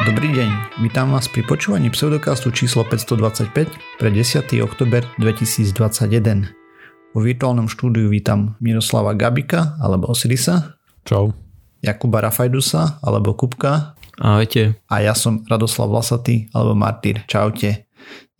Dobrý deň, vítam vás pri počúvaní pseudokastu číslo 525 pre 10. oktober 2021. Vo virtuálnom štúdiu vítam Miroslava Gabika alebo Osirisa. Čau. Jakuba Rafajdusa alebo Kupka. Ahojte. A ja som Radoslav Vlasatý alebo Martyr. Čaute.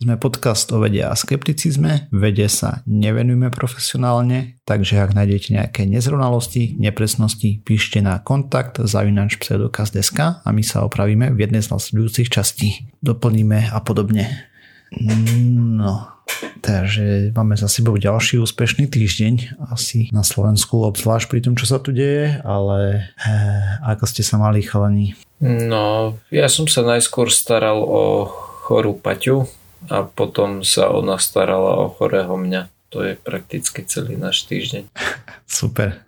Sme podcast o vede a skepticizme, vede sa nevenujeme profesionálne, takže ak nájdete nejaké nezrovnalosti, nepresnosti, píšte na kontakt zavinač pseudokaz.sk a my sa opravíme v jednej z nasledujúcich častí. Doplníme a podobne. No, takže máme za sebou ďalší úspešný týždeň, asi na Slovensku, obzvlášť pri tom, čo sa tu deje, ale eh, ako ste sa mali chalani? No, ja som sa najskôr staral o chorú Paťu, a potom sa ona starala o chorého mňa. To je prakticky celý náš týždeň. Super.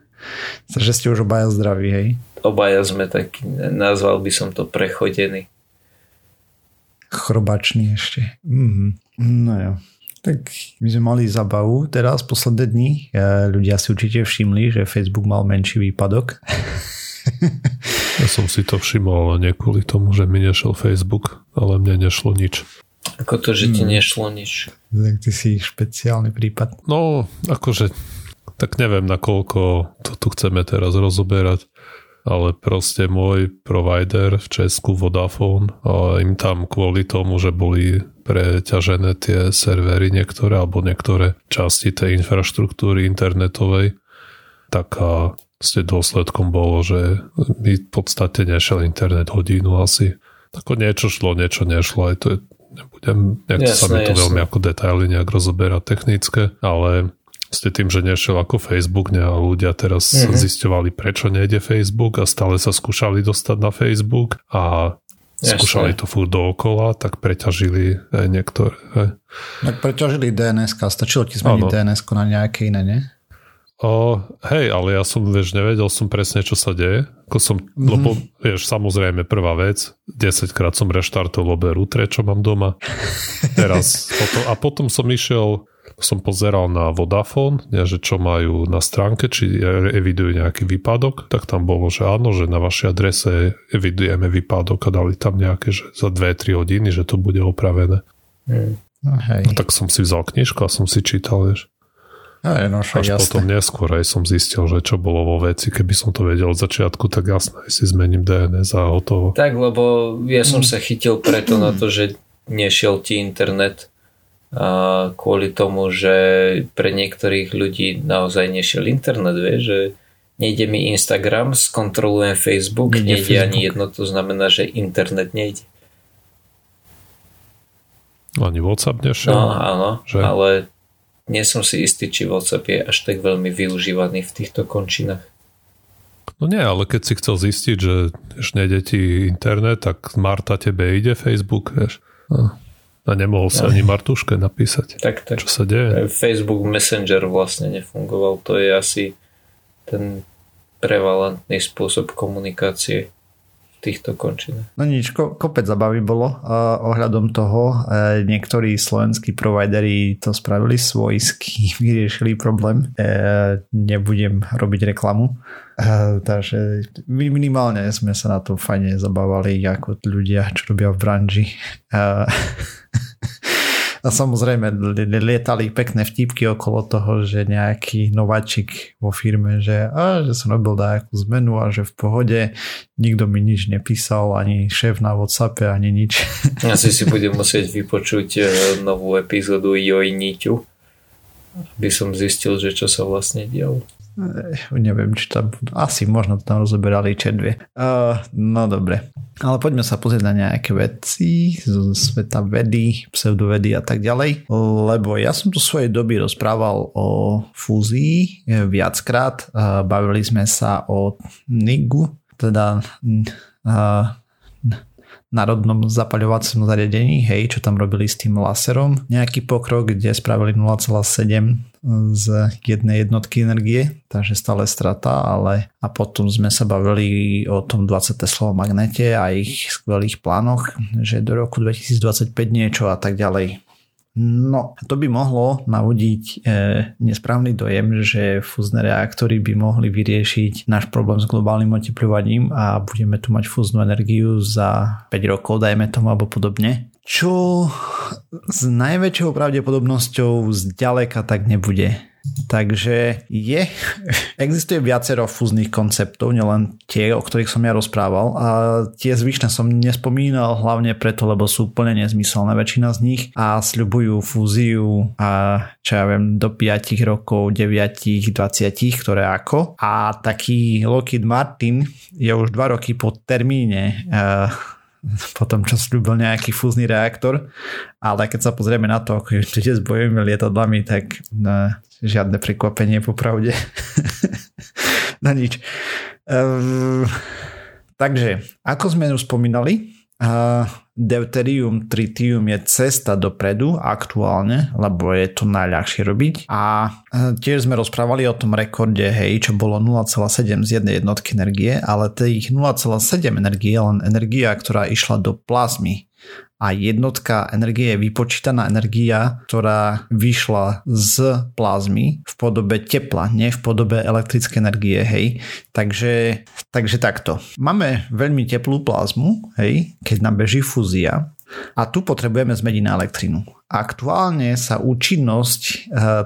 Takže ste už obaja zdraví, hej? Obaja sme takí, nazval by som to prechodený. Chrobačný ešte. Mm-hmm. No jo. Tak my sme mali zabavu teraz posledné dni. Ľudia si určite všimli, že Facebook mal menší výpadok. Ja som si to všimol, ale nie kvôli tomu, že mi nešiel Facebook, ale mne nešlo nič. Ako to, že ti hmm. nešlo nič? Tak ty si špeciálny prípad. No, akože, tak neviem, nakoľko to tu chceme teraz rozoberať, ale proste môj provider v Česku Vodafone a im tam kvôli tomu, že boli preťažené tie servery niektoré alebo niektoré časti tej infraštruktúry internetovej, tak a ste dôsledkom bolo, že mi v podstate nešiel internet hodinu asi. Ako niečo šlo, niečo nešlo, aj to je nebudem, jasné, sa mi to jasné. veľmi ako detaily nejak rozoberať technické, ale ste tým, že nešiel ako Facebook, ne, a ľudia teraz mm-hmm. zisťovali, prečo nejde Facebook a stále sa skúšali dostať na Facebook a Jasne. skúšali to furt dookola, tak preťažili aj niektoré. Hej. Tak preťažili DNS, stačilo ti zmeniť DNS na nejaké iné, nie? O, hej, ale ja som, vieš, nevedel som presne, čo sa deje. Ako som, mm-hmm. Lebo, vieš, samozrejme, prvá vec, 10 krát som reštartoval obe routere, čo mám doma. Teraz, potom, a potom som išiel, som pozeral na Vodafone, ne, že čo majú na stránke, či evidujú nejaký výpadok, tak tam bolo, že áno, že na vašej adrese evidujeme výpadok a dali tam nejaké, že za 2-3 hodiny, že to bude opravené. Mm. No, hej. No tak som si vzal knižku a som si čítal, vieš. Aj, no, Až jasné. potom neskôr aj som zistil, že čo bolo vo veci. Keby som to vedel od začiatku, tak jasné, si zmením DNS a hotovo. Tak, lebo ja som sa chytil preto na to, že nešiel ti internet a kvôli tomu, že pre niektorých ľudí naozaj nešiel internet, vie, že nejde mi Instagram, skontrolujem Facebook, nejde, nejde Facebook. ani jedno, to znamená, že internet nejde. Ani WhatsApp nešiel? No áno, že? ale nie som si istý, či WhatsApp je až tak veľmi využívaný v týchto končinách. No nie, ale keď si chcel zistiť, že už nejde ti internet, tak Marta tebe ide Facebook, vieš. A nemohol sa ani Martuške napísať. Tak, tak. Čo sa deje? Facebook Messenger vlastne nefungoval. To je asi ten prevalentný spôsob komunikácie týchto končinách. No nič, ko, kopec zabavy bolo uh, ohľadom toho. Uh, niektorí slovenskí provideri to spravili svojsky, vyriešili problém. Uh, nebudem robiť reklamu. Uh, takže minimálne sme sa na to fajne zabávali ako ľudia, čo robia v branži. Uh, A samozrejme lietali pekné vtipky okolo toho, že nejaký nováčik vo firme, že, a, že som robil nejakú zmenu a že v pohode nikto mi nič nepísal, ani šéf na Whatsappe, ani nič. Asi si budem musieť vypočuť e, novú epizódu Jojniťu, aby som zistil, že čo sa vlastne dialo. Eh, neviem, či tam asi možno tam rozoberali čedvie. Uh, no dobre. Ale poďme sa pozrieť na nejaké veci z sveta vedy, pseudovedy a tak ďalej. Lebo ja som tu svojej doby rozprával o fúzii viackrát. Bavili sme sa o NIGu, teda národnom zapaľovacom zariadení, hej, čo tam robili s tým laserom. Nejaký pokrok, kde spravili 0,7 z jednej jednotky energie, takže stále strata, ale a potom sme sa bavili o tom 20 Teslovom magnete a ich skvelých plánoch, že do roku 2025 niečo a tak ďalej. No, to by mohlo navodiť e, nesprávny dojem, že fúzne reaktory by mohli vyriešiť náš problém s globálnym oteplovaním a budeme tu mať fúznu energiu za 5 rokov, dajme tomu, alebo podobne. Čo s najväčšou pravdepodobnosťou zďaleka tak nebude Takže je, existuje viacero fúznych konceptov, nielen tie, o ktorých som ja rozprával a tie zvyšné som nespomínal hlavne preto, lebo sú úplne nezmyselné väčšina z nich a sľubujú fúziu a čo ja viem do 5 rokov, 9, 20, ktoré ako. A taký Lockheed Martin je už 2 roky po termíne uh, po tom, čo slúbil nejaký fúzny reaktor, ale keď sa pozrieme na to, ako je s bojovými lietadlami, tak no, žiadne prekvapenie popravde. na nič. Um, takže, ako sme už spomínali, deuterium, tritium je cesta dopredu aktuálne, lebo je to najľahšie robiť. A tiež sme rozprávali o tom rekorde, hej, čo bolo 0,7 z jednej jednotky energie, ale tých 0,7 energie je len energia, ktorá išla do plazmy a jednotka energie je vypočítaná energia, ktorá vyšla z plazmy v podobe tepla, nie v podobe elektrické energie, hej. Takže, takže takto. Máme veľmi teplú plazmu, hej, keď nám beží fúzia a tu potrebujeme zmeniť na elektrinu. Aktuálne sa účinnosť eh,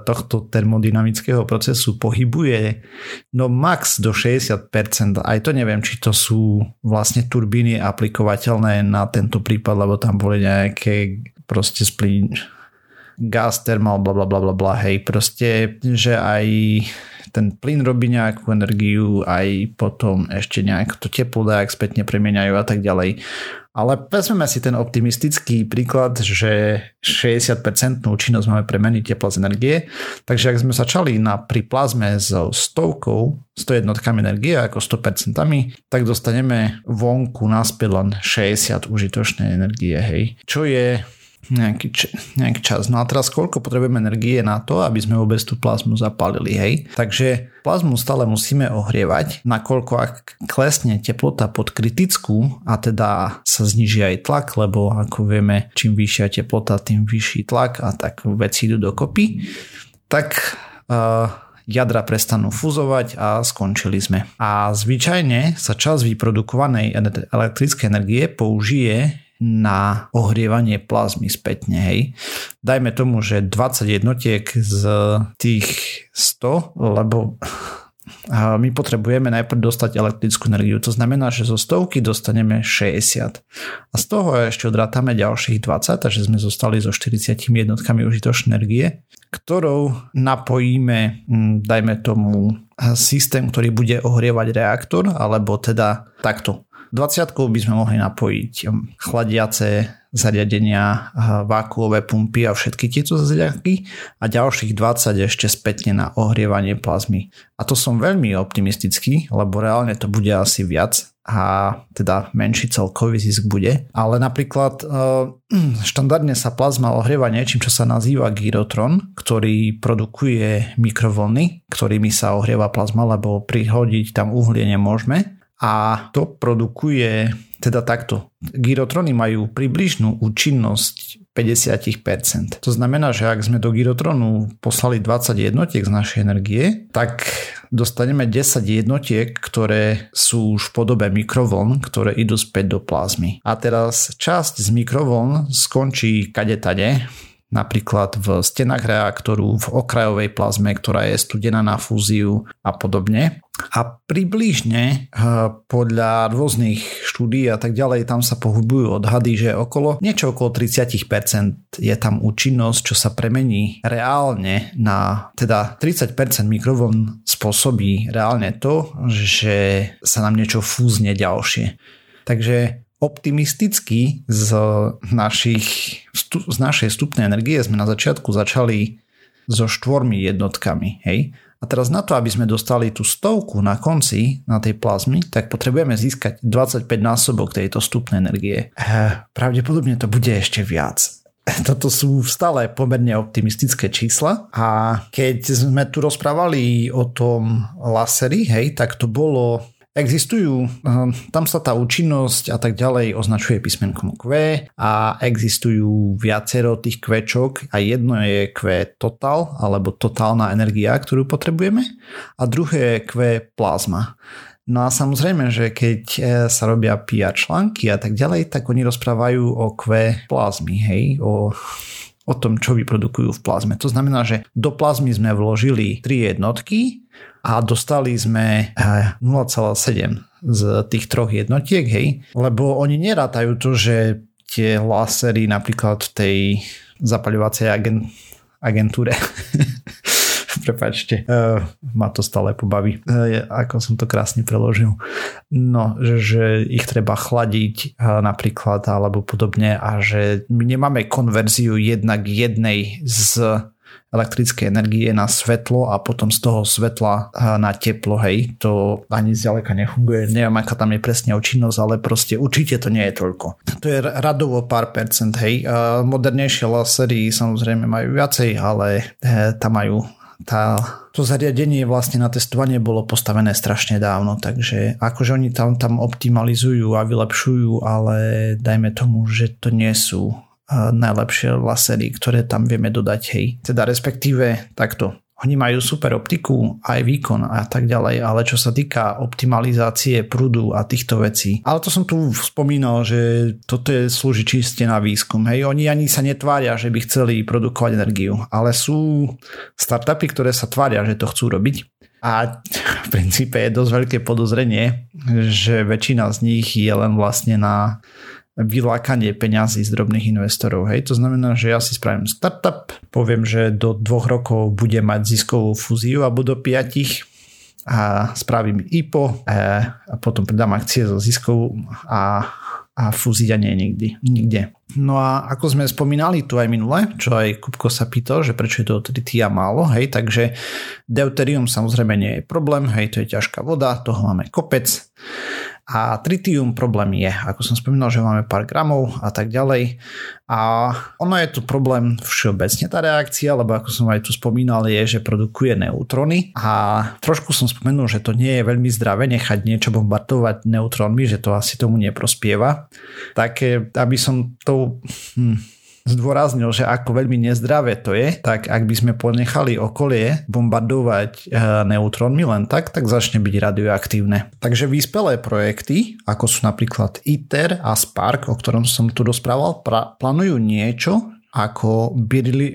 tohto termodynamického procesu pohybuje no max do 60%. Aj to neviem, či to sú vlastne turbíny aplikovateľné na tento prípad, lebo tam boli nejaké proste splín gas, thermal, bla bla bla bla bla, hej, proste, že aj ten plyn robí nejakú energiu, aj potom ešte nejak to teplo dajak spätne premieňajú a tak ďalej. Ale vezmeme si ten optimistický príklad, že 60% účinnosť máme premeniť tepla z energie. Takže ak sme začali na, pri plazme so stovkou, 100 jednotkami energie ako 100%, tak dostaneme vonku naspäť len 60 užitočnej energie. Hej. Čo je nejaký, č- nejaký čas. No a teraz koľko potrebujeme energie na to, aby sme vôbec tú plazmu zapálili, hej? Takže plazmu stále musíme ohrievať, nakoľko ak klesne teplota pod kritickú a teda sa zniží aj tlak, lebo ako vieme, čím vyššia teplota, tým vyšší tlak a tak veci idú dokopy, tak uh, jadra prestanú fuzovať a skončili sme. A zvyčajne sa čas vyprodukovanej elektrickej energie použije na ohrievanie plazmy spätne. Hej. Dajme tomu, že 20 jednotiek z tých 100, lebo my potrebujeme najprv dostať elektrickú energiu. To znamená, že zo stovky dostaneme 60. A z toho ešte odrátame ďalších 20, takže sme zostali so 40 jednotkami užitočnej energie, ktorou napojíme, hm, dajme tomu, systém, ktorý bude ohrievať reaktor, alebo teda takto 20 by sme mohli napojiť um, chladiace zariadenia, vákuové pumpy a všetky tieto zariadky a ďalších 20 ešte spätne na ohrievanie plazmy. A to som veľmi optimistický, lebo reálne to bude asi viac a teda menší celkový zisk bude. Ale napríklad uh, štandardne sa plazma ohrieva niečím, čo sa nazýva gyrotron, ktorý produkuje mikrovlny, ktorými sa ohrieva plazma, lebo prihodiť tam uhlie nemôžeme a to produkuje teda takto. Gyrotrony majú približnú účinnosť 50%. To znamená, že ak sme do gyrotronu poslali 20 jednotiek z našej energie, tak dostaneme 10 jednotiek, ktoré sú už v podobe mikrovln, ktoré idú späť do plazmy. A teraz časť z mikrovln skončí kadetade, napríklad v stenách reaktoru, v okrajovej plazme, ktorá je studená na fúziu a podobne. A približne eh, podľa rôznych štúdí a tak ďalej tam sa pohybujú odhady, že okolo niečo okolo 30% je tam účinnosť, čo sa premení reálne na teda 30% mikrovln spôsobí reálne to, že sa nám niečo fúzne ďalšie. Takže optimisticky z, našich, z našej stupnej energie sme na začiatku začali so štvormi jednotkami. Hej? A teraz na to, aby sme dostali tú stovku na konci, na tej plazmy, tak potrebujeme získať 25 násobok tejto stupnej energie. Eh, pravdepodobne to bude ešte viac. Toto sú stále pomerne optimistické čísla a keď sme tu rozprávali o tom laseri, hej, tak to bolo existujú, uh, tam sa tá účinnosť a tak ďalej označuje písmenkom Q a existujú viacero tých kvečok a jedno je Q total alebo totálna energia, ktorú potrebujeme a druhé je Q plazma. No a samozrejme, že keď e, sa robia PR články a tak ďalej, tak oni rozprávajú o Q plazmy, hej, o o tom, čo vyprodukujú v plazme. To znamená, že do plazmy sme vložili 3 jednotky a dostali sme 0,7 e, z tých troch jednotiek, hej, lebo oni nerátajú to, že tie lasery napríklad v tej zapaľovacej agent, agentúre prepačte, uh, ma to stále pobaví, uh, ako som to krásne preložil. No, že, že ich treba chladiť uh, napríklad alebo podobne a že my nemáme konverziu jednak jednej z elektrické energie na svetlo a potom z toho svetla na teplo, hej, to ani zďaleka nefunguje, neviem aká tam je presne účinnosť, ale proste určite to nie je toľko. To je radovo pár percent, hej, modernejšie lasery samozrejme majú viacej, ale tam majú tá, to zariadenie vlastne na testovanie bolo postavené strašne dávno, takže akože oni tam, tam optimalizujú a vylepšujú, ale dajme tomu, že to nie sú najlepšie lasery, ktoré tam vieme dodať, hej. Teda respektíve takto. Oni majú super optiku, aj výkon a tak ďalej, ale čo sa týka optimalizácie prúdu a týchto vecí. Ale to som tu spomínal, že toto je slúži čiste na výskum. Hej, oni ani sa netvária, že by chceli produkovať energiu, ale sú startupy, ktoré sa tvária, že to chcú robiť. A v princípe je dosť veľké podozrenie, že väčšina z nich je len vlastne na vylákanie peňazí z drobných investorov. Hej, to znamená, že ja si spravím startup, poviem, že do dvoch rokov bude mať ziskovú fúziu alebo do piatich a spravím IPO e, a potom predám akcie zo ziskov a, a fúzia nie nikdy, nikde. No a ako sme spomínali tu aj minule, čo aj Kupko sa pýtal, že prečo je to tritia málo, hej, takže deuterium samozrejme nie je problém, hej, to je ťažká voda, toho máme kopec a tritium problém je, ako som spomínal, že máme pár gramov a tak ďalej. A ono je tu problém všeobecne tá reakcia, lebo ako som aj tu spomínal, je, že produkuje neutróny a trošku som spomenul, že to nie je veľmi zdravé nechať niečo bombardovať neutrónmi, že to asi tomu neprospieva. Tak aby som to... Hm, zdôraznil, že ako veľmi nezdravé to je, tak ak by sme ponechali okolie bombardovať e, neutrónmi len tak, tak začne byť radioaktívne. Takže vyspelé projekty, ako sú napríklad ITER a Spark, o ktorom som tu rozprával, pra- plánujú niečo, ako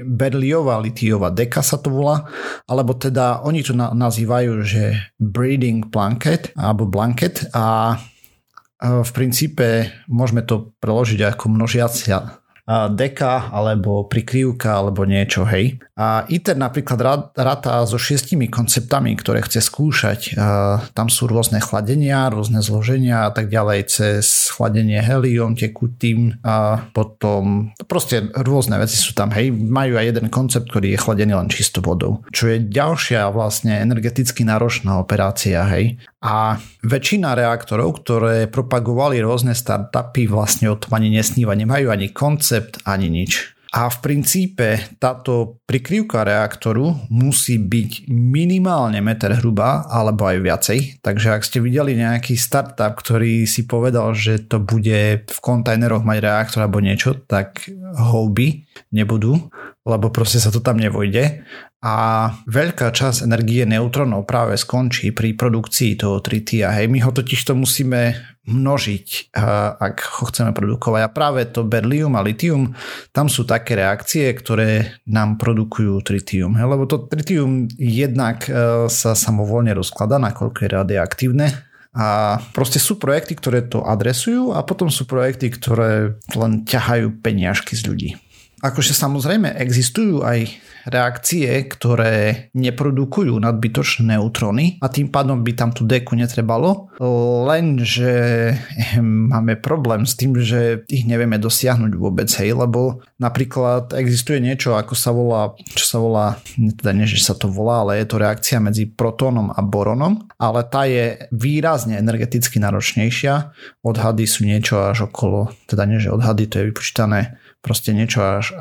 berliová litiová deka sa to volá, alebo teda oni to na- nazývajú, že breeding blanket alebo blanket a v princípe môžeme to preložiť ako množiacia deka alebo prikrývka alebo niečo, hej. A ITER napríklad ráta so šiestimi konceptami, ktoré chce skúšať. Tam sú rôzne chladenia, rôzne zloženia a tak ďalej, cez chladenie helium, tekutým a potom proste rôzne veci sú tam, hej. Majú aj jeden koncept, ktorý je chladený len čisto vodou, čo je ďalšia vlastne energeticky náročná operácia, hej. A väčšina reaktorov, ktoré propagovali rôzne startupy, vlastne o tom ani nesníva, nemajú ani koncept, ani nič. A v princípe táto prikrývka reaktoru musí byť minimálne meter hrubá alebo aj viacej. Takže ak ste videli nejaký startup, ktorý si povedal, že to bude v kontajneroch mať reaktor alebo niečo, tak houby nebudú, lebo proste sa to tam nevojde a veľká časť energie neutrónov práve skončí pri produkcii toho tritia. Hej, my ho totiž to musíme množiť, ak ho chceme produkovať. A práve to berlium a litium, tam sú také reakcie, ktoré nám produkujú tritium. Hej, lebo to tritium jednak e, sa samovolne rozklada, nakoľko je radioaktívne, a proste sú projekty, ktoré to adresujú a potom sú projekty, ktoré len ťahajú peniažky z ľudí. Akože samozrejme existujú aj reakcie, ktoré neprodukujú nadbytočné neutróny a tým pádom by tam tú deku netrebalo, lenže máme problém s tým, že ich nevieme dosiahnuť vôbec, hej, lebo napríklad existuje niečo, ako sa volá, čo sa volá, teda nie, že sa to volá, ale je to reakcia medzi protónom a boronom, ale tá je výrazne energeticky náročnejšia. Odhady sú niečo až okolo, teda nie, že odhady, to je vypočítané proste niečo až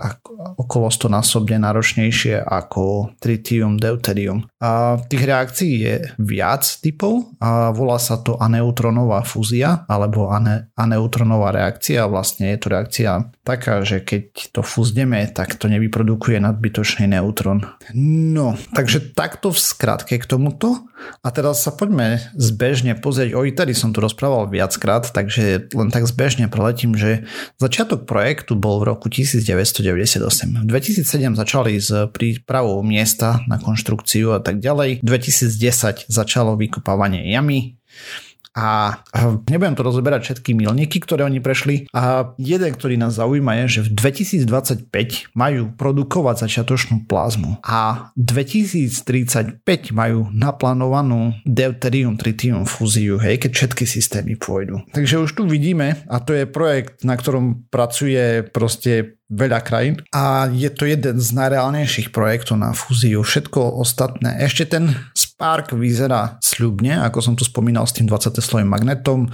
okolo 100 násobne náročnejšie ako tritium, deuterium. A tých reakcií je viac typov a volá sa to aneutronová fúzia alebo ane, aneutronová reakcia. Vlastne je to reakcia taká, že keď to fúzneme, tak to nevyprodukuje nadbytočný neutron. No, takže takto v skratke k tomuto. A teraz sa poďme zbežne pozrieť, o ITERI som tu rozprával viackrát, takže len tak zbežne preletím, že začiatok projektu bol v roku 1998. V 2007 začali s prípravou miesta na konštrukciu a tak ďalej. V 2010 začalo vykopávanie jamy a nebudem to rozoberať všetky milníky, ktoré oni prešli. A jeden, ktorý nás zaujíma je, že v 2025 majú produkovať začiatočnú plazmu a 2035 majú naplánovanú deuterium tritium fúziu, hej, keď všetky systémy pôjdu. Takže už tu vidíme, a to je projekt, na ktorom pracuje proste veľa krajín a je to jeden z najreálnejších projektov na fúziu. Všetko ostatné, ešte ten Spark vyzerá sľubne, ako som tu spomínal s tým 20 teslovým magnetom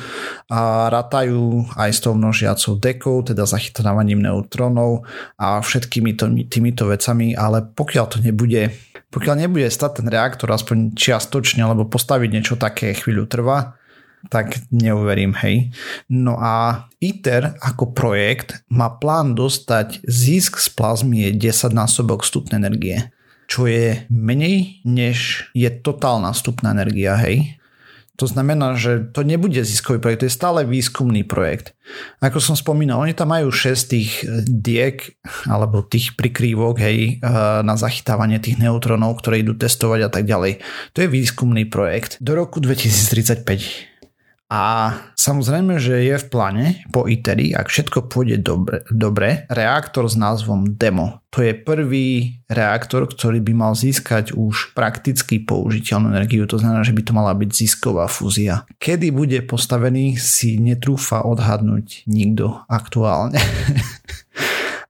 a ratajú aj s tou množiacou dekou, teda zachytávaním neutrónov a všetkými to, týmito vecami, ale pokiaľ to nebude pokiaľ nebude stať ten reaktor aspoň čiastočne, alebo postaviť niečo také chvíľu trvá, tak neuverím, hej. No a ITER ako projekt má plán dostať zisk z plazmy je 10 násobok vstupnej energie, čo je menej než je totálna vstupná energia, hej. To znamená, že to nebude ziskový projekt, to je stále výskumný projekt. Ako som spomínal, oni tam majú 6 tých diek alebo tých prikrývok hej, na zachytávanie tých neutronov, ktoré idú testovať a tak ďalej. To je výskumný projekt do roku 2035. A samozrejme, že je v pláne po ITERI, ak všetko pôjde dobre, dobre, reaktor s názvom DEMO. To je prvý reaktor, ktorý by mal získať už prakticky použiteľnú energiu, to znamená, že by to mala byť zisková fúzia. Kedy bude postavený, si netrúfa odhadnúť nikto aktuálne.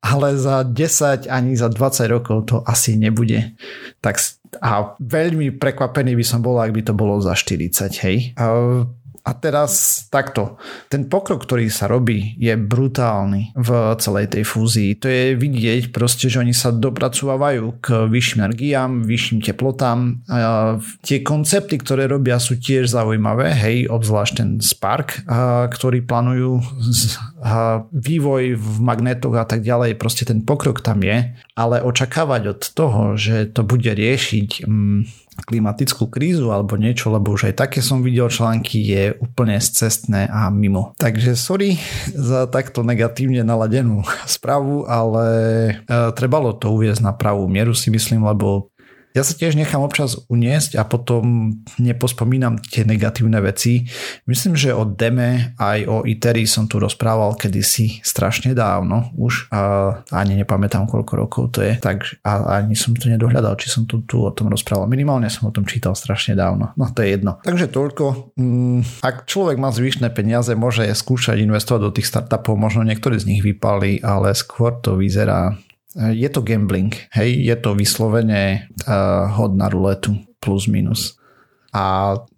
ale za 10 ani za 20 rokov to asi nebude. Tak a veľmi prekvapený by som bol, ak by to bolo za 40, hej. A teraz takto. Ten pokrok, ktorý sa robí, je brutálny v celej tej fúzii. To je vidieť proste, že oni sa dopracovávajú k vyšším energiám, vyšším teplotám. A tie koncepty, ktoré robia, sú tiež zaujímavé. Hej, obzvlášť ten Spark, a, ktorý plánujú a, vývoj v magnetoch a tak ďalej. Proste ten pokrok tam je. Ale očakávať od toho, že to bude riešiť... Mm, klimatickú krízu alebo niečo, lebo už aj také som videl články, je úplne cestné a mimo. Takže sorry za takto negatívne naladenú správu, ale e, trebalo to uviezť na pravú mieru si myslím, lebo ja sa tiež nechám občas uniesť a potom nepospomínam tie negatívne veci. Myslím, že o Deme aj o Iteri som tu rozprával kedysi strašne dávno už a ani nepamätám koľko rokov to je, tak a ani som to nedohľadal, či som tu, tu o tom rozprával. Minimálne som o tom čítal strašne dávno. No to je jedno. Takže toľko. Mm, ak človek má zvyšné peniaze, môže skúšať investovať do tých startupov, možno niektorí z nich vypali, ale skôr to vyzerá je to gambling, hej, je to vyslovene uh, hod na ruletu plus minus. A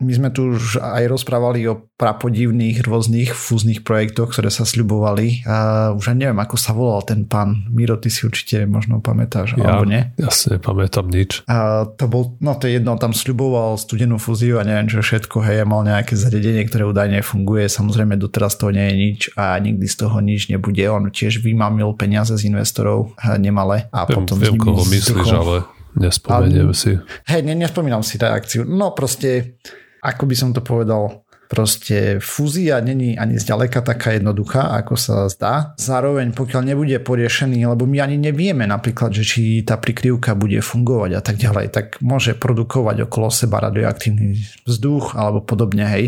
my sme tu už aj rozprávali o prapodivných rôznych fúznych projektoch, ktoré sa sľubovali. A už aj neviem, ako sa volal ten pán. Miro, ty si určite možno pamätáš, ja, alebo nie? Ja si nepamätám nič. A to bol, no to je jedno, tam sľuboval studenú fúziu a neviem čo všetko, hej, mal nejaké zariadenie, ktoré údajne funguje. Samozrejme doteraz toho nie je nič a nikdy z toho nič nebude. On tiež vymamil peniaze z investorov nemalé a viem, potom viem, koho myslíš, ale Nespomeniem si. Hej, ne, nespomínam si reakciu. No proste, ako by som to povedal, proste fúzia není ani zďaleka taká jednoduchá, ako sa zdá. Zároveň pokiaľ nebude poriešený, lebo my ani nevieme napríklad, že či tá prikryvka bude fungovať a tak ďalej, tak môže produkovať okolo seba radioaktívny vzduch alebo podobne, hej.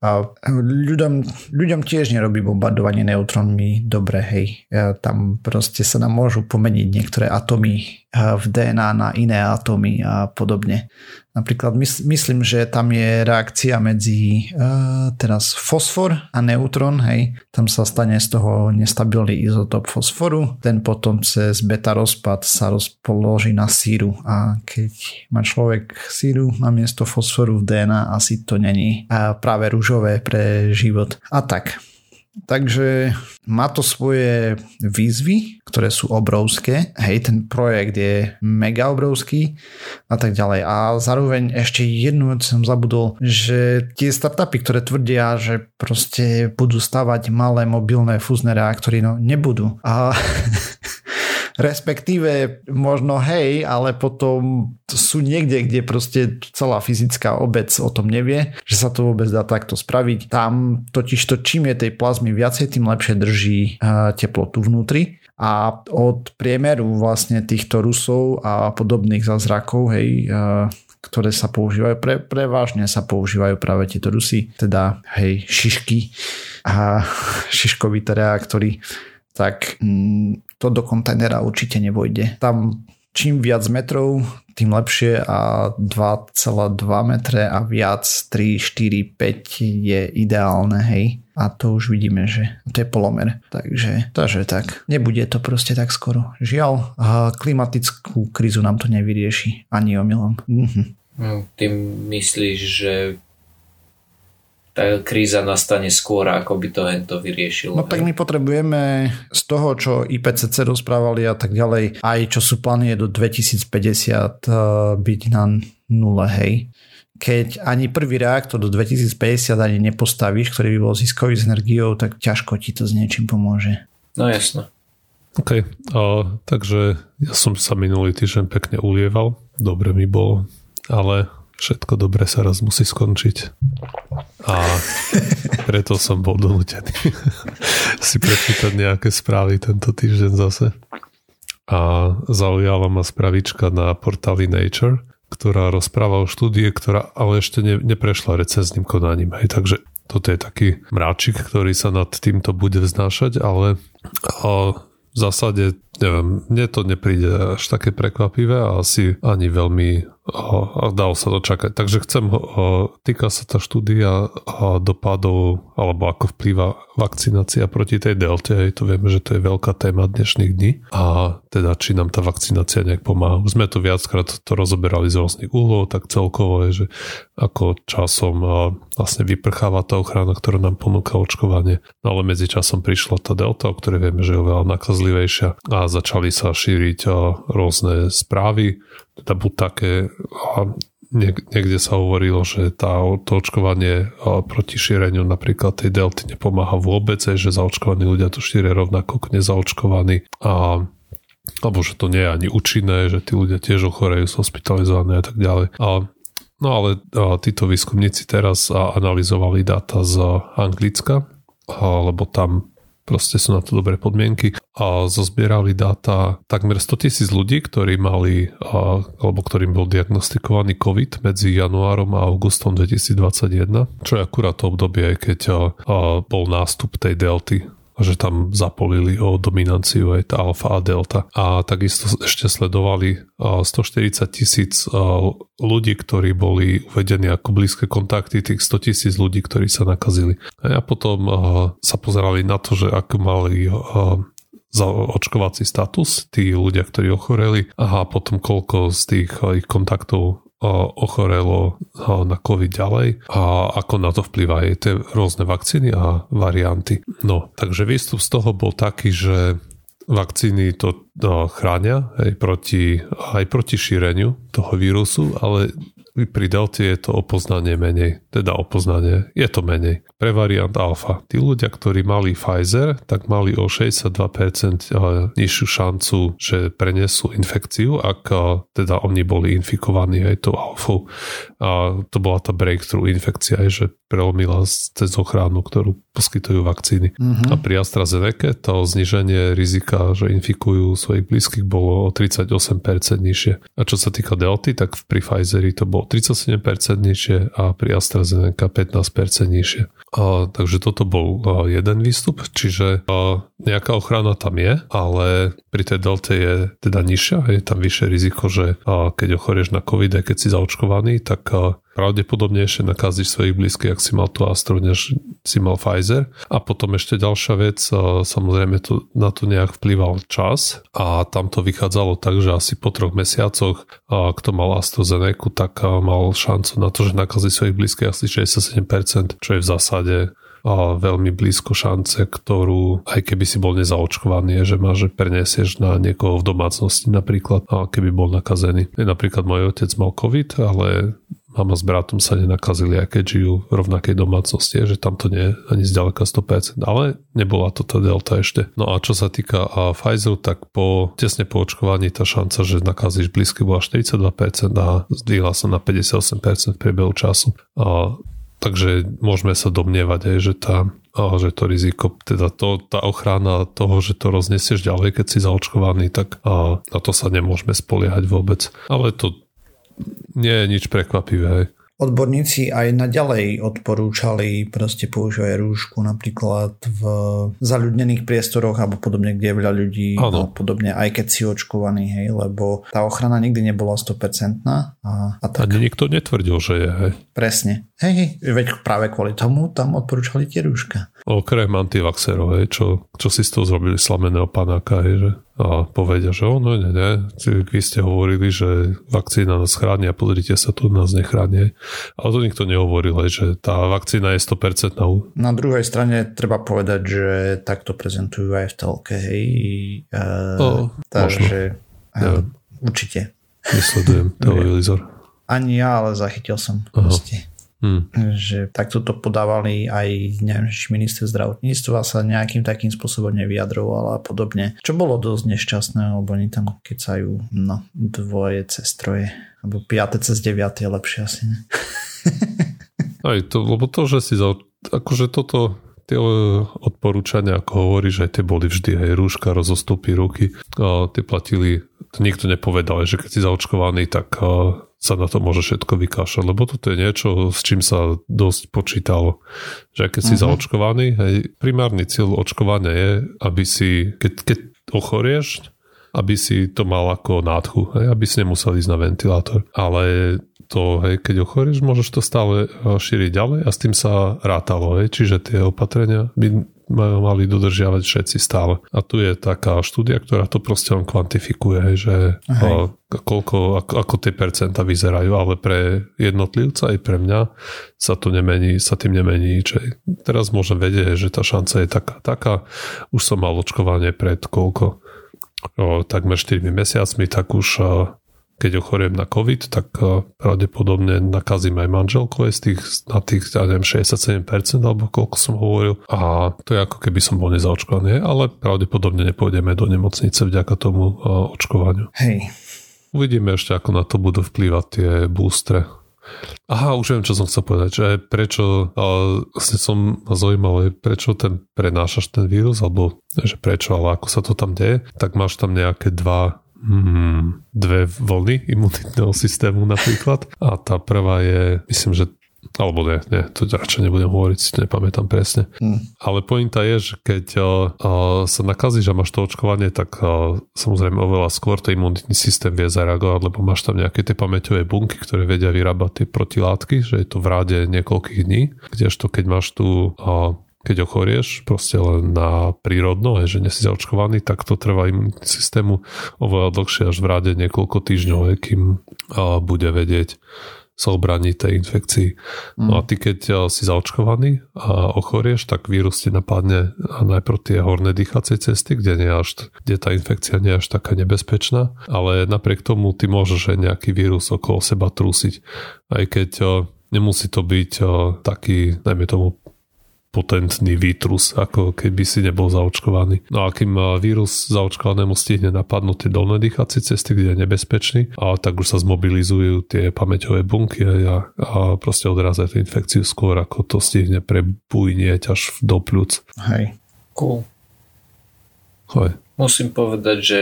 A ľuďom, ľuďom tiež nerobí bombardovanie neutrónmi dobre, hej. Tam proste sa nám môžu pomeniť niektoré atómy v DNA na iné atómy a podobne. Napríklad mys- myslím, že tam je reakcia medzi uh, teraz fosfor a neutron, hej. Tam sa stane z toho nestabilný izotop fosforu, ten potom cez beta rozpad sa rozpoloží na síru a keď má človek síru na miesto fosforu v DNA, asi to není uh, práve rúžové pre život. A tak. Takže má to svoje výzvy, ktoré sú obrovské. Hej, ten projekt je mega obrovský a tak ďalej. A zároveň ešte jednu vec som zabudol, že tie startupy, ktoré tvrdia, že proste budú stavať malé mobilné fúzne reaktory, no nebudú. A respektíve možno hej, ale potom sú niekde, kde proste celá fyzická obec o tom nevie, že sa to vôbec dá takto spraviť. Tam totiž to, čím je tej plazmy viacej, tým lepšie drží teplotu vnútri a od priemeru vlastne týchto Rusov a podobných zázrakov, hej, ktoré sa používajú, pre, prevážne sa používajú práve tieto Rusy, teda hej, šišky a šiškovité reaktory, tak mm, to do kontajnera určite nevojde. Tam čím viac metrov, tým lepšie a 2,2 metre a viac 3, 4, 5 je ideálne, hej. A to už vidíme, že to je polomer. Takže, takže tak. Nebude to proste tak skoro. Žiaľ, klimatickú krízu nám to nevyrieši ani omylom. Mhm. No, ty myslíš, že tá kríza nastane skôr, ako by to hento vyriešilo. No tak my potrebujeme z toho, čo IPCC rozprávali a tak ďalej, aj čo sú plány do 2050 eh, byť na nule, hej. Keď ani prvý reaktor do 2050 ani nepostavíš, ktorý by bol ziskový s energiou, tak ťažko ti to s niečím pomôže. No jasno. OK, uh, takže ja som sa minulý týždeň pekne ulieval, dobre mi bolo, ale všetko dobre sa raz musí skončiť. A preto som bol donútený si prečítať nejaké správy tento týždeň zase. A zaujala ma spravička na portáli Nature, ktorá rozpráva o štúdie, ktorá ale ešte ne, neprešla recenzným konaním. Hej, takže toto je taký mráčik, ktorý sa nad týmto bude vznášať, ale a v zásade, neviem, mne to nepríde až také prekvapivé a asi ani veľmi a dalo sa to čakať. Takže chcem, týka sa tá štúdia dopadov alebo ako vplýva vakcinácia proti tej delte. Hej, to vieme, že to je veľká téma dnešných dní a teda či nám tá vakcinácia nejak pomáha. Sme to viackrát to rozoberali z rôznych uhlov, tak celkovo je, že ako časom vlastne vyprcháva tá ochrana, ktorá nám ponúka očkovanie. No ale medzi časom prišla tá delta, o ktorej vieme, že je oveľa nakazlivejšia a začali sa šíriť rôzne správy, teda buď také niekde sa hovorilo, že tá, to očkovanie proti šíreniu napríklad tej delty nepomáha vôbec, že zaočkovaní ľudia to šíria rovnako ako nezaočkovaní a alebo že to nie je ani účinné, že tí ľudia tiež ochorejú, sú hospitalizovaní a tak ďalej. A, no ale a, títo výskumníci teraz a, analyzovali dáta z Anglicka, a, lebo tam proste sú na to dobré podmienky. A zozbierali dáta takmer 100 tisíc ľudí, ktorí mali, alebo ktorým bol diagnostikovaný COVID medzi januárom a augustom 2021, čo je akurát to obdobie, keď bol nástup tej delty že tam zapolili o dominanciu aj tá alfa a delta. A takisto ešte sledovali 140 tisíc ľudí, ktorí boli uvedení ako blízke kontakty, tých 100 tisíc ľudí, ktorí sa nakazili. A potom sa pozerali na to, že ako mali za očkovací status, tí ľudia, ktorí ochoreli a potom koľko z tých ich kontaktov ochorelo na COVID ďalej a ako na to vplyvajú tie rôzne vakcíny a varianty. No, takže výstup z toho bol taký, že vakcíny to no, chránia aj proti, aj proti šíreniu toho vírusu, ale pri delte je to opoznanie menej, teda opoznanie, je to menej. Pre variant alfa. Tí ľudia, ktorí mali Pfizer, tak mali o 62% eh, nižšiu šancu, že prenesú infekciu, ak eh, teda oni boli infikovaní aj tou alfou. A to bola tá breakthrough infekcia, že prelomila cez ochranu, ktorú poskytujú vakcíny. Mm-hmm. A pri AstraZeneca to zniženie rizika, že infikujú svojich blízkych bolo o 38% nižšie. A čo sa týka delty, tak pri Pfizeri to bolo 37% nižšie a pri AstraZeneca 15% nižšie. A, takže toto bol a, jeden výstup, čiže a, nejaká ochrana tam je, ale pri tej delte je teda nižšia, je tam vyššie riziko, že a, keď ochorieš na COVID, keď si zaočkovaný, tak a, pravdepodobnejšie nakazíš svojich blízkych, ak si mal tú Astru, než si mal Pfizer. A potom ešte ďalšia vec, samozrejme to, na to nejak vplyval čas a tam to vychádzalo tak, že asi po troch mesiacoch, kto mal AstraZeneca, tak mal šancu na to, že nakazí svojich blízkych asi 67%, čo je v zásade a veľmi blízko šance, ktorú aj keby si bol nezaočkovaný, že má, že prenesieš na niekoho v domácnosti napríklad, a keby bol nakazený. Napríklad môj otec mal COVID, ale mama s bratom sa nenakazili, aj keď žijú v rovnakej domácnosti, že tam to nie je ani zďaleka 100%, ale nebola to tá delta ešte. No a čo sa týka a Pfizeru, tak po tesne po očkovaní tá šanca, že nakazíš blízky bola 42% a zdvihla sa na 58% v priebehu času. A Takže môžeme sa domnievať aj, že, tá, že to riziko, teda to, tá ochrana toho, že to roznesieš ďalej, keď si zaočkovaný, tak a, na to sa nemôžeme spoliehať vôbec. Ale to nie je nič prekvapivé. Odborníci aj naďalej odporúčali proste používať rúšku napríklad v zaľudnených priestoroch alebo podobne, kde je veľa ľudí a podobne, aj keď si očkovaný, hej, lebo tá ochrana nikdy nebola 100% a, a tak. A nikto netvrdil, že je, hej. Presne. Hej, hej, veď práve kvôli tomu tam odporúčali tie rúška. Okrem antivaxerov, hej, čo, čo si z toho zrobili slameného panáka, hej, že a povedia, že ono, nie, nie, vy ste hovorili, že vakcína nás chráni a pozrite sa, tu nás nechráni. Ale to nikto nehovoril, že tá vakcína je 100% na Na druhej strane treba povedať, že takto prezentujú aj v telke, hej. E, o, takže e, určite. Vysledujem televízor. Ani ja, ale zachytil som. Proste. Hmm. Že takto to podávali aj neviem, či minister zdravotníctva sa nejakým takým spôsobom nevyjadroval a podobne. Čo bolo dosť nešťastné, lebo oni tam kecajú no, dvoje cez troje. Alebo piate cez deviate je lepšie asi. Ne? aj to, lebo to, že si za, akože toto tie odporúčania, ako hovoríš, aj tie boli vždy, aj rúška, rozostupy ruky, a tie platili, to nikto nepovedal, že keď si zaočkovaný, tak sa na to môže všetko vykášať, lebo toto je niečo, s čím sa dosť počítalo. Že keď si uh-huh. zaočkovaný, hej, primárny cieľ očkovania je, aby si, keď, keď ochorieš, aby si to mal ako nádchu, hej, aby si nemusel ísť na ventilátor. Ale to, hej, keď ochorieš, môžeš to stále šíriť ďalej a s tým sa rátalo. Hej, čiže tie opatrenia by mali dodržiavať všetci stále. A tu je taká štúdia, ktorá to proste len kvantifikuje, že a, koľko, ako, ako tie percenta vyzerajú, ale pre jednotlivca aj pre mňa sa to nemení, sa tým nemení. Čiže teraz môžem vedieť, že tá šanca je taká, taká. Už som mal očkovanie pred koľko? O, takmer 4 mesiacmi, tak už keď ochoriem na COVID, tak eh, pravdepodobne nakazím aj manželku aj z tých, na tých, ja neviem, 67% alebo koľko som hovoril. A to je ako keby som bol nezaočkovaný, ale pravdepodobne nepôjdeme do nemocnice vďaka tomu eh, očkovaniu. Hej. Uvidíme ešte, ako na to budú vplývať tie boostre. Aha, už viem, čo som chcel povedať, že prečo, ale vlastne som zaujímal, prečo ten prenášaš ten vírus, alebo že prečo, ale ako sa to tam deje, tak máš tam nejaké dva hmm, dve vlny imunitného systému napríklad. A tá prvá je, myslím, že alebo nie, nie, to radšej nebudem hovoriť, si to nepamätám presne. Hmm. Ale pointa je, že keď uh, uh, sa nakazíš a máš to očkovanie, tak uh, samozrejme oveľa skôr ten imunitný systém vie zareagovať, lebo máš tam nejaké tie pamäťové bunky, ktoré vedia vyrábať tie protilátky, že je to v ráde niekoľkých dní, kdežto keď máš tu uh, keď ochorieš proste len na prírodno, že nie si zaočkovaný, tak to trvá imunitný systému oveľa dlhšie až v ráde niekoľko týždňov, kým bude vedieť sa obraniť tej infekcii. No a ty keď si zaočkovaný a ochorieš, tak vírus ti napadne najprv tie horné dýchacie cesty, kde, nie až, kde tá infekcia nie je až taká nebezpečná, ale napriek tomu ty môžeš aj nejaký vírus okolo seba trúsiť. Aj keď nemusí to byť taký, najmä tomu potentný vítrus, ako keby si nebol zaočkovaný. No a kým vírus zaočkovanému stihne napadnúť tie dolné dýchacie cesty, kde je nebezpečný, a tak už sa zmobilizujú tie pamäťové bunky a, a proste odrazia tú infekciu skôr, ako to stihne prebujnieť až do pľúc. Hej. Cool. Hoj. Musím povedať, že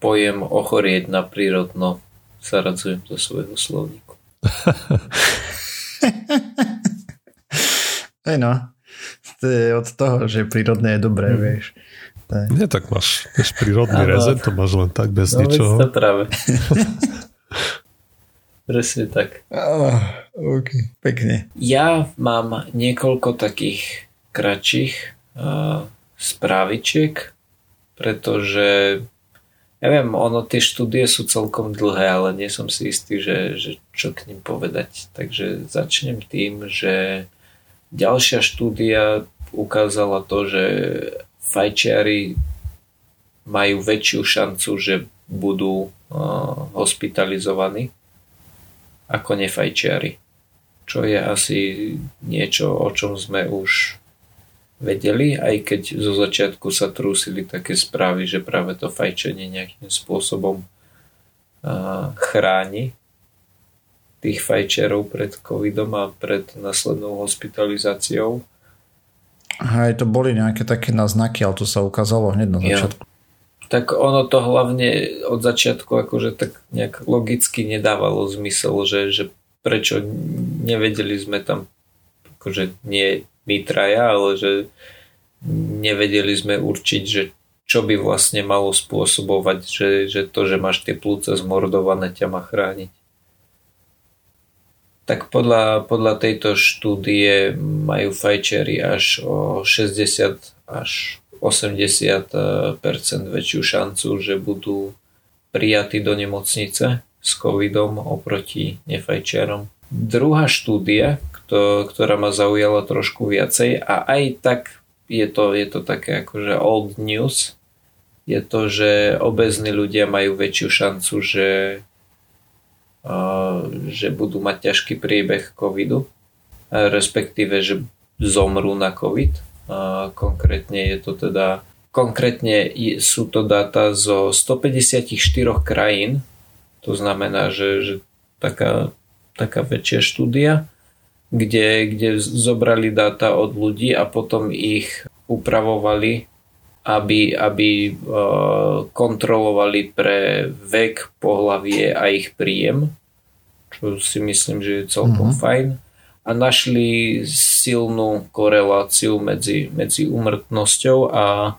pojem ochorieť na prírodno zaradzujem do svojho slovníku. Hej no, od toho, že prírodné je dobré, mm. vieš. Tak. Nie, tak máš, vieš, prírodný ano. rezen, to máš len tak bez no, ničoho. to práve. Presne tak. Oh, ok, pekne. Ja mám niekoľko takých kratších uh, správičiek, pretože ja viem, ono, tie štúdie sú celkom dlhé, ale nie som si istý, že, že čo k ním povedať. Takže začnem tým, že ďalšia štúdia ukázala to, že fajčiari majú väčšiu šancu, že budú uh, hospitalizovaní ako nefajčiari. Čo je asi niečo, o čom sme už vedeli, aj keď zo začiatku sa trúsili také správy, že práve to fajčenie nejakým spôsobom uh, chráni tých fajčerov pred covidom a pred následnou hospitalizáciou. Aj to boli nejaké také náznaky, ale to sa ukázalo hneď na začiatku. Ja. Tak ono to hlavne od začiatku akože tak nejak logicky nedávalo zmysel, že, že prečo nevedeli sme tam akože nie my traja, ale že nevedeli sme určiť, že čo by vlastne malo spôsobovať, že, že to, že máš tie plúce zmordované, ťa má chrániť. Tak podľa, podľa tejto štúdie majú fajčeri až o 60 až 80% väčšiu šancu, že budú prijatí do nemocnice s covidom oproti nefajčiarom. Druhá štúdia, ktorá ma zaujala trošku viacej a aj tak je to, je to také akože old news, je to, že obezní ľudia majú väčšiu šancu, že, že budú mať ťažký priebeh covidu, respektíve, že zomrú na covid. Konkrétne je to teda Konkrétne sú to dáta zo 154 krajín, to znamená, že, že taká, taká väčšia štúdia kde, kde zobrali dáta od ľudí a potom ich upravovali, aby, aby uh, kontrolovali pre vek, pohlavie a ich príjem, čo si myslím, že je celkom mm-hmm. fajn. A našli silnú koreláciu medzi, medzi umrtnosťou a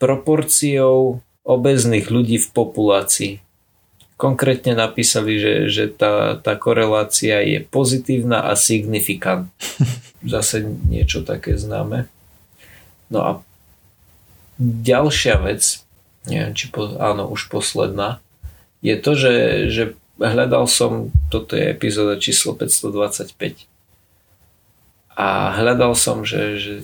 proporciou obezných ľudí v populácii konkrétne napísali, že, že tá, tá korelácia je pozitívna a signifikant. Zase niečo také známe. No a ďalšia vec, neviem, či po, áno, už posledná, je to, že, že hľadal som, toto je epizóda číslo 525 a hľadal som, že, že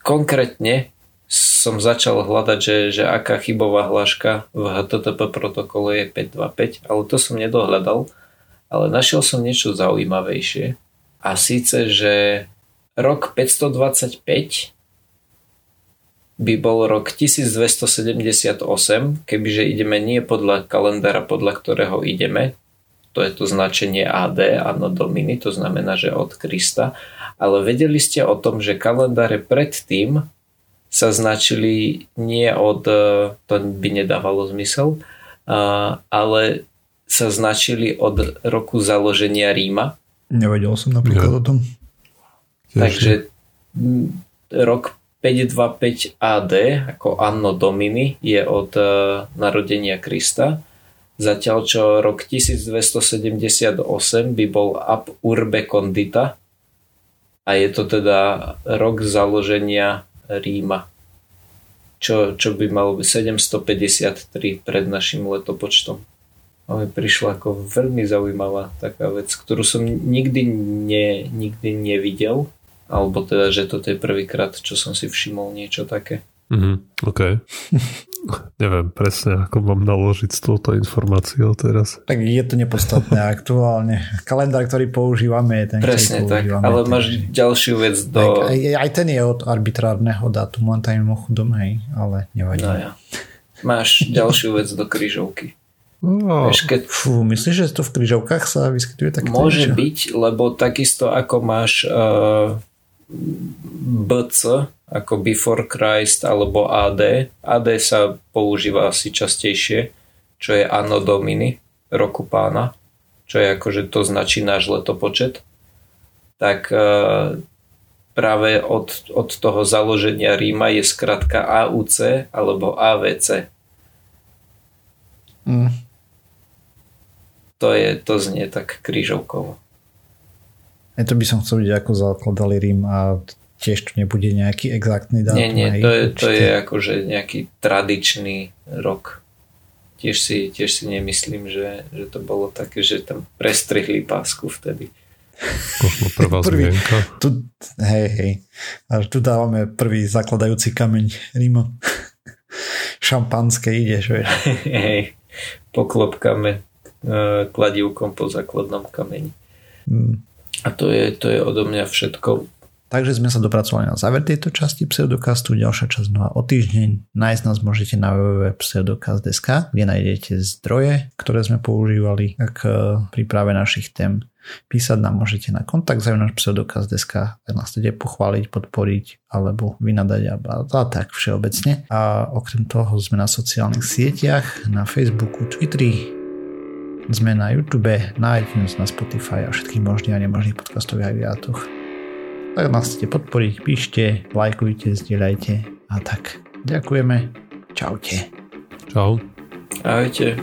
konkrétne som začal hľadať, že, že aká chybová hláška v HTTP protokole je 525, ale to som nedohľadal. Ale našiel som niečo zaujímavejšie. A síce, že rok 525 by bol rok 1278, kebyže ideme nie podľa kalendára, podľa ktorého ideme, to je to značenie AD, Anno Domini, to znamená, že od Krista, ale vedeli ste o tom, že kalendáre predtým sa značili nie od, e, to by nedávalo zmysel, ale sa značili od roku založenia Ríma. Nevedel som napríklad ja. o tom. Takže rok 525 AD ako Anno Domini je od e, narodenia Krista, zatiaľ čo rok 1278 by bol Ab Urbe Condita. A je to teda rok založenia Ríma, čo, čo by malo byť 753 pred našim letopočtom. A mi prišla ako veľmi zaujímavá taká vec, ktorú som nikdy, ne, nikdy nevidel, alebo teda, že toto je prvýkrát, čo som si všimol niečo také. Mm, OK. Neviem presne, ako mám naložiť s touto informáciou teraz. Tak je to nepodstatné aktuálne. Kalendár, ktorý používame, je ten, Presne tak, ale ten, máš ďalšiu vec do... Aj, aj ten je od arbitrárneho dátumu, len tam mimochodom, hej, ale nevadí. No ja. Máš ďalšiu vec do kryžovky. No, Vieš, keď... Fú, myslíš, že to v kryžovkách sa vyskytuje tak? Môže niečo? byť, lebo takisto ako máš uh, BC, ako Before Christ alebo AD. AD sa používa asi častejšie, čo je Anno Domini, roku pána, čo je akože to značí náš letopočet. Tak e, práve od, od toho založenia Ríma je skratka AUC alebo AVC. Mm. To, je, to znie tak krížovkovo. Ja to by som chcel vidieť, ako zakladali Rím a tiež tu nebude nejaký exaktný dátum. Nie, nie, to je, to je akože nejaký tradičný rok. Tiež si, tiež si nemyslím, že, že to bolo také, že tam prestrihli pásku vtedy. Možno prvá prvý, zmienka. Tu, hej, hej. Až tu dávame prvý zakladajúci kameň Rimo. Šampanské ideš, vieš. Hej, poklopkáme uh, kladivkom po základnom kameni. Hmm. A to je, to je odo mňa všetko. Takže sme sa dopracovali na záver tejto časti pseudokastu. Ďalšia časť znova o týždeň. Nájsť nás môžete na www.pseudokast.sk, kde nájdete zdroje, ktoré sme používali k príprave našich tém. Písať nám môžete na kontakt zavinač pseudokaz.sk, ak nás chcete pochváliť, podporiť alebo vynadať a, a tak všeobecne. A okrem toho sme na sociálnych sieťach, na Facebooku, Twitteri, sme na YouTube, na iTunes, na Spotify a všetkých možných a nemožných podcastových agregátoch. Tak nás chcete podporiť, píšte, lajkujte, zdieľajte a tak. Ďakujeme. Čaute. Čau. Ahojte.